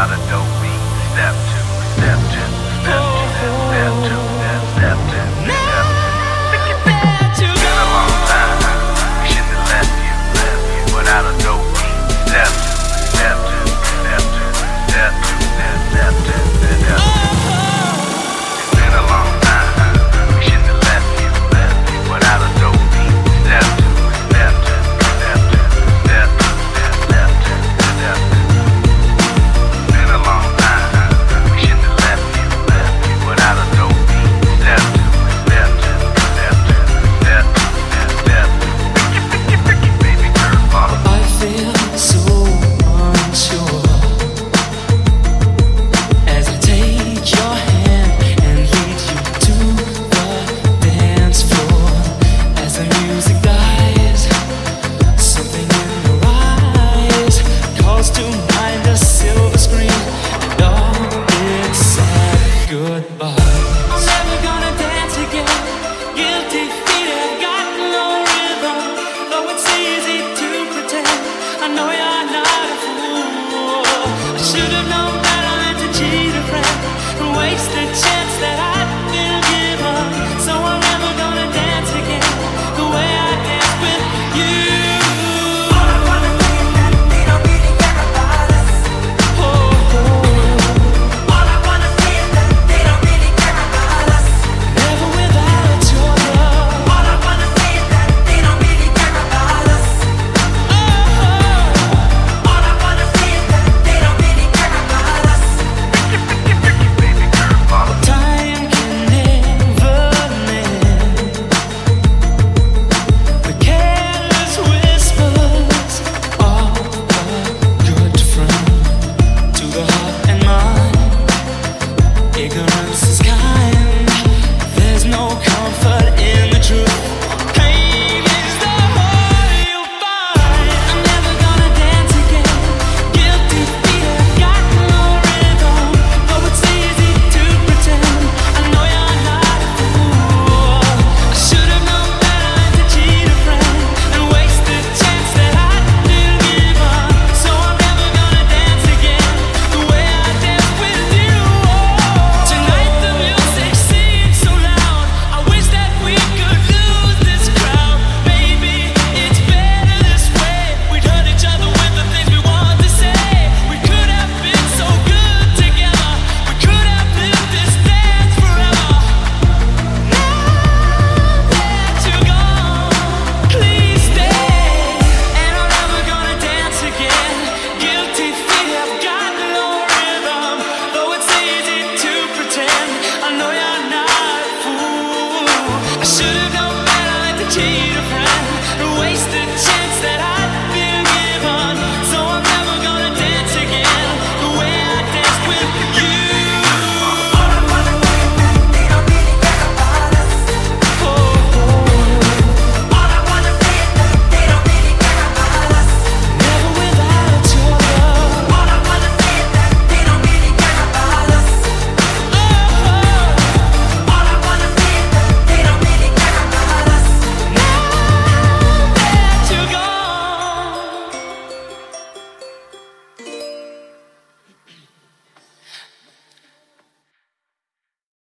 without a dope should have known pretend,